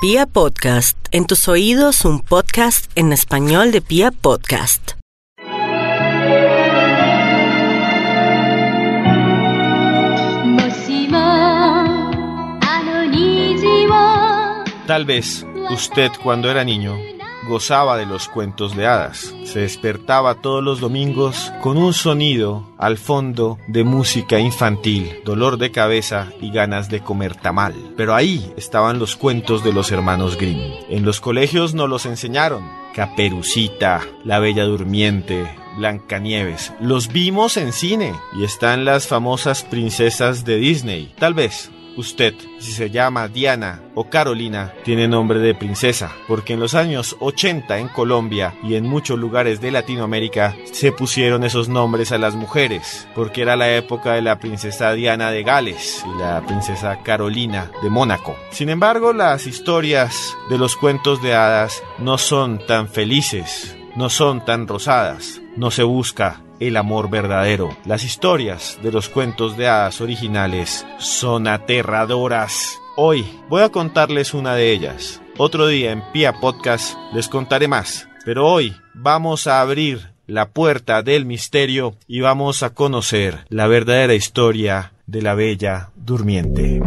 Pia Podcast, en tus oídos un podcast en español de Pia Podcast. Tal vez usted cuando era niño gozaba de los cuentos de hadas. Se despertaba todos los domingos con un sonido al fondo de música infantil, dolor de cabeza y ganas de comer tamal. Pero ahí estaban los cuentos de los hermanos Grimm. En los colegios nos los enseñaron. Caperucita, La Bella Durmiente, Blancanieves. Los vimos en cine y están las famosas princesas de Disney. Tal vez Usted, si se llama Diana o Carolina, tiene nombre de princesa, porque en los años 80 en Colombia y en muchos lugares de Latinoamérica se pusieron esos nombres a las mujeres, porque era la época de la princesa Diana de Gales y la princesa Carolina de Mónaco. Sin embargo, las historias de los cuentos de hadas no son tan felices, no son tan rosadas, no se busca el amor verdadero. Las historias de los cuentos de hadas originales son aterradoras. Hoy voy a contarles una de ellas. Otro día en Pia Podcast les contaré más. Pero hoy vamos a abrir la puerta del misterio y vamos a conocer la verdadera historia de la bella durmiente.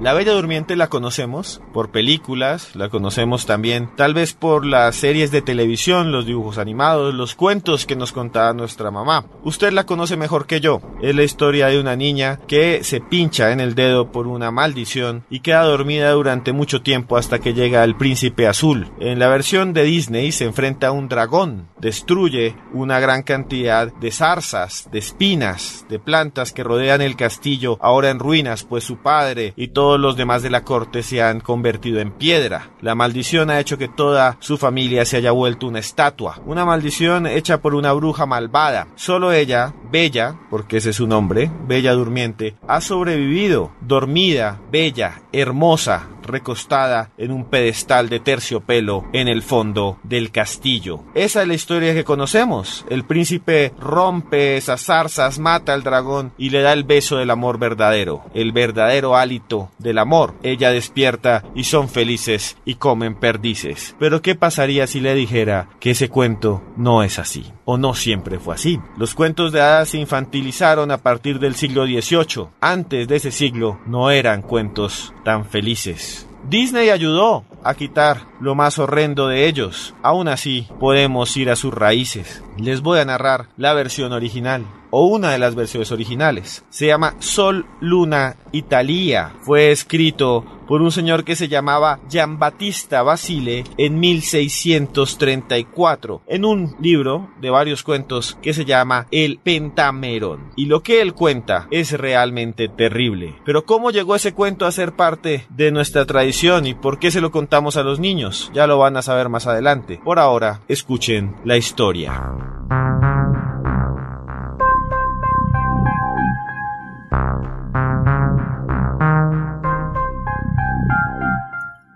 La Bella Durmiente la conocemos por películas, la conocemos también tal vez por las series de televisión, los dibujos animados, los cuentos que nos contaba nuestra mamá. Usted la conoce mejor que yo. Es la historia de una niña que se pincha en el dedo por una maldición y queda dormida durante mucho tiempo hasta que llega el príncipe azul. En la versión de Disney se enfrenta a un dragón, destruye una gran cantidad de zarzas, de espinas, de plantas que rodean el castillo ahora en ruinas, pues su padre y todo los demás de la corte se han convertido en piedra. La maldición ha hecho que toda su familia se haya vuelto una estatua, una maldición hecha por una bruja malvada. Solo ella, Bella, porque ese es su nombre, Bella Durmiente, ha sobrevivido, dormida, bella, hermosa, recostada en un pedestal de terciopelo en el fondo del castillo. Esa es la historia que conocemos. El príncipe rompe esas zarzas, mata al dragón y le da el beso del amor verdadero, el verdadero hálito del amor. Ella despierta y son felices y comen perdices. Pero ¿qué pasaría si le dijera que ese cuento no es así? O no siempre fue así. Los cuentos de hadas se infantilizaron a partir del siglo XVIII. Antes de ese siglo no eran cuentos tan felices. Disney ayudó a quitar lo más horrendo de ellos. Aún así, podemos ir a sus raíces. Les voy a narrar la versión original o una de las versiones originales. Se llama Sol Luna Italia. Fue escrito por un señor que se llamaba Giambattista Basile en 1634 en un libro de varios cuentos que se llama El Pentamerón. Y lo que él cuenta es realmente terrible. Pero ¿cómo llegó ese cuento a ser parte de nuestra tradición y por qué se lo contamos a los niños? Ya lo van a saber más adelante. Por ahora, escuchen la historia.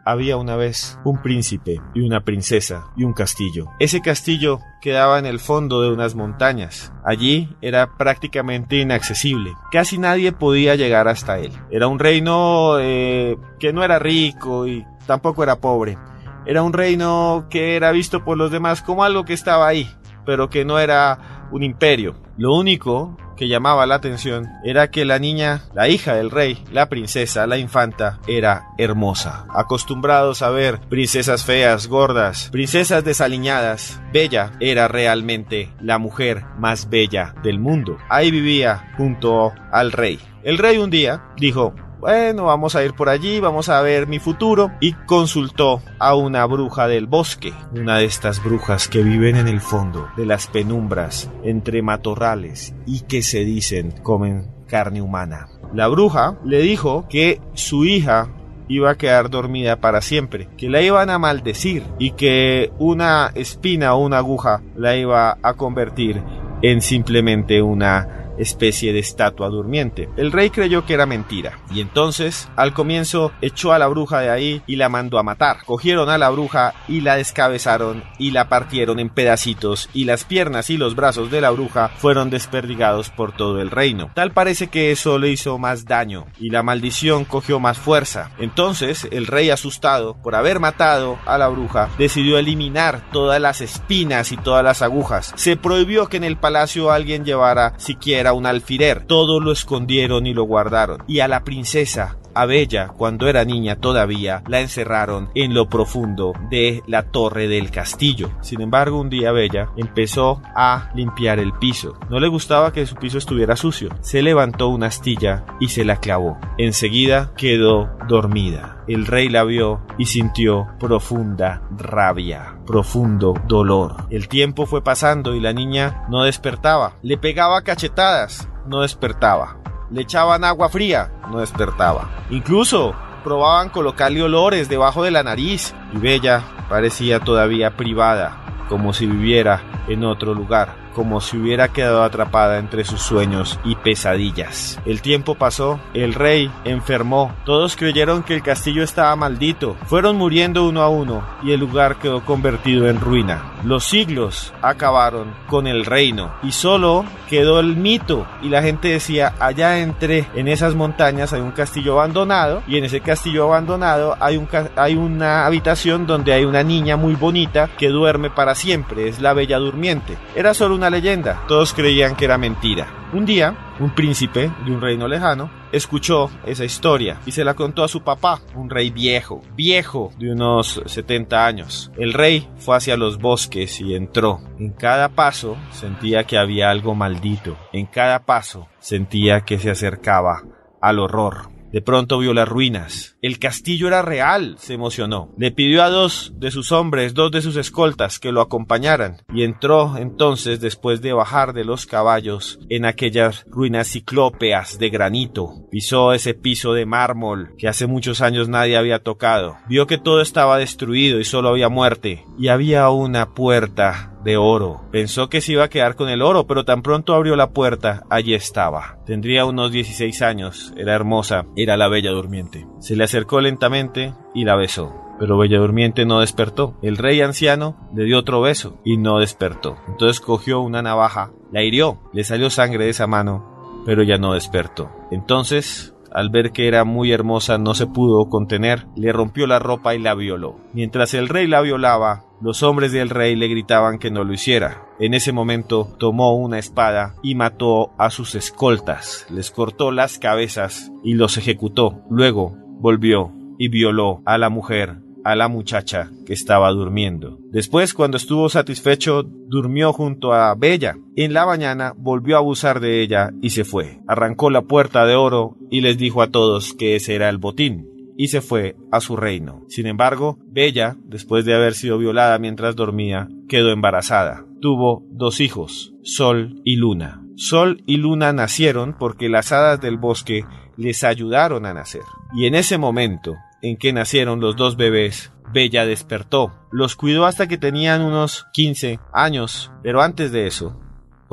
Había una vez un príncipe y una princesa y un castillo. Ese castillo quedaba en el fondo de unas montañas. Allí era prácticamente inaccesible. Casi nadie podía llegar hasta él. Era un reino eh, que no era rico y tampoco era pobre. Era un reino que era visto por los demás como algo que estaba ahí, pero que no era un imperio. Lo único que llamaba la atención era que la niña, la hija del rey, la princesa, la infanta, era hermosa. Acostumbrados a ver princesas feas, gordas, princesas desaliñadas, Bella era realmente la mujer más bella del mundo. Ahí vivía junto al rey. El rey un día dijo, bueno, vamos a ir por allí, vamos a ver mi futuro. Y consultó a una bruja del bosque, una de estas brujas que viven en el fondo de las penumbras, entre matorrales y que se dicen comen carne humana. La bruja le dijo que su hija iba a quedar dormida para siempre, que la iban a maldecir y que una espina o una aguja la iba a convertir en simplemente una especie de estatua durmiente. El rey creyó que era mentira y entonces al comienzo echó a la bruja de ahí y la mandó a matar. Cogieron a la bruja y la descabezaron y la partieron en pedacitos y las piernas y los brazos de la bruja fueron desperdigados por todo el reino. Tal parece que eso le hizo más daño y la maldición cogió más fuerza. Entonces el rey asustado por haber matado a la bruja decidió eliminar todas las espinas y todas las agujas. Se prohibió que en el palacio alguien llevara siquiera un alfiler. Todo lo escondieron y lo guardaron. Y a la princesa a Bella, cuando era niña todavía, la encerraron en lo profundo de la torre del castillo. Sin embargo, un día Bella empezó a limpiar el piso. No le gustaba que su piso estuviera sucio. Se levantó una astilla y se la clavó. Enseguida quedó dormida. El rey la vio y sintió profunda rabia, profundo dolor. El tiempo fue pasando y la niña no despertaba. Le pegaba cachetadas, no despertaba. Le echaban agua fría, no despertaba. Incluso probaban colocarle olores debajo de la nariz y Bella parecía todavía privada, como si viviera en otro lugar como si hubiera quedado atrapada entre sus sueños y pesadillas. El tiempo pasó, el rey enfermó, todos creyeron que el castillo estaba maldito, fueron muriendo uno a uno y el lugar quedó convertido en ruina. Los siglos acabaron con el reino y solo quedó el mito y la gente decía allá entre en esas montañas hay un castillo abandonado y en ese castillo abandonado hay, un, hay una habitación donde hay una niña muy bonita que duerme para siempre, es la bella durmiente. Era solo una leyenda, todos creían que era mentira. Un día, un príncipe de un reino lejano escuchó esa historia y se la contó a su papá, un rey viejo, viejo de unos 70 años. El rey fue hacia los bosques y entró. En cada paso sentía que había algo maldito. En cada paso sentía que se acercaba al horror. De pronto vio las ruinas. El castillo era real, se emocionó. Le pidió a dos de sus hombres, dos de sus escoltas, que lo acompañaran, y entró entonces, después de bajar de los caballos, en aquellas ruinas ciclópeas de granito. Pisó ese piso de mármol que hace muchos años nadie había tocado. Vio que todo estaba destruido y solo había muerte, y había una puerta de oro. Pensó que se iba a quedar con el oro, pero tan pronto abrió la puerta, allí estaba. Tendría unos 16 años, era hermosa, era la bella durmiente. Se le acercó lentamente y la besó. Pero Bella Durmiente no despertó. El rey anciano le dio otro beso y no despertó. Entonces cogió una navaja, la hirió, le salió sangre de esa mano, pero ya no despertó. Entonces al ver que era muy hermosa no se pudo contener, le rompió la ropa y la violó. Mientras el rey la violaba, los hombres del rey le gritaban que no lo hiciera. En ese momento tomó una espada y mató a sus escoltas, les cortó las cabezas y los ejecutó. Luego volvió y violó a la mujer a la muchacha que estaba durmiendo. Después, cuando estuvo satisfecho, durmió junto a Bella. En la mañana volvió a abusar de ella y se fue. Arrancó la puerta de oro y les dijo a todos que ese era el botín y se fue a su reino. Sin embargo, Bella, después de haber sido violada mientras dormía, quedó embarazada. Tuvo dos hijos, Sol y Luna. Sol y Luna nacieron porque las hadas del bosque les ayudaron a nacer. Y en ese momento, en que nacieron los dos bebés, Bella despertó. Los cuidó hasta que tenían unos 15 años, pero antes de eso,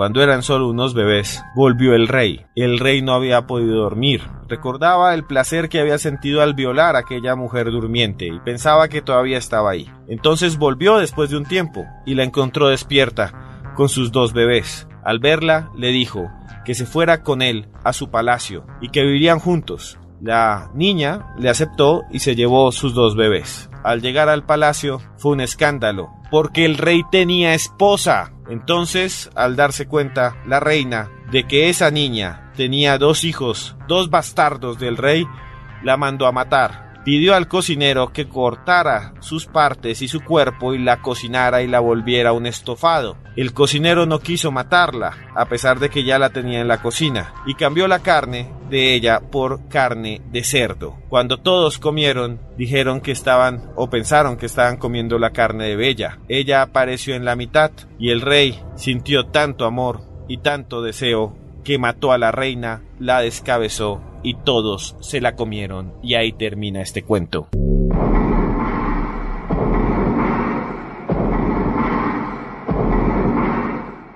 cuando eran solo unos bebés, volvió el rey. El rey no había podido dormir. Recordaba el placer que había sentido al violar a aquella mujer durmiente y pensaba que todavía estaba ahí. Entonces volvió después de un tiempo y la encontró despierta con sus dos bebés. Al verla, le dijo que se fuera con él a su palacio y que vivirían juntos. La niña le aceptó y se llevó sus dos bebés. Al llegar al palacio fue un escándalo, porque el rey tenía esposa. Entonces, al darse cuenta la reina de que esa niña tenía dos hijos, dos bastardos del rey, la mandó a matar pidió al cocinero que cortara sus partes y su cuerpo y la cocinara y la volviera un estofado. El cocinero no quiso matarla, a pesar de que ya la tenía en la cocina, y cambió la carne de ella por carne de cerdo. Cuando todos comieron, dijeron que estaban o pensaron que estaban comiendo la carne de Bella. Ella apareció en la mitad y el rey sintió tanto amor y tanto deseo que mató a la reina, la descabezó y todos se la comieron y ahí termina este cuento.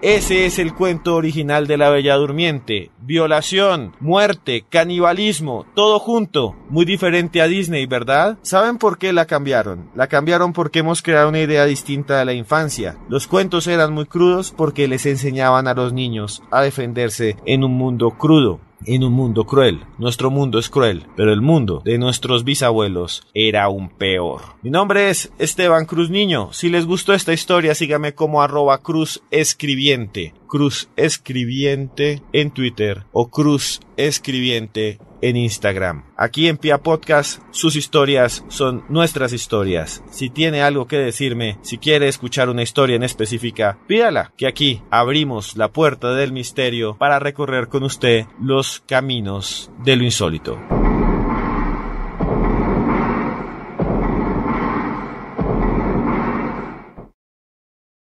Ese es el cuento original de la Bella Durmiente. Violación, muerte, canibalismo, todo junto. Muy diferente a Disney, ¿verdad? ¿Saben por qué la cambiaron? La cambiaron porque hemos creado una idea distinta de la infancia. Los cuentos eran muy crudos porque les enseñaban a los niños a defenderse en un mundo crudo en un mundo cruel. Nuestro mundo es cruel, pero el mundo de nuestros bisabuelos era aún peor. Mi nombre es Esteban Cruz Niño. Si les gustó esta historia, sígame como arroba Cruz Escribiente. Cruz Escribiente en Twitter o Cruz Escribiente en Instagram. Aquí en Pia Podcast, sus historias son nuestras historias. Si tiene algo que decirme, si quiere escuchar una historia en específica, pídala, que aquí abrimos la puerta del misterio para recorrer con usted los caminos de lo insólito.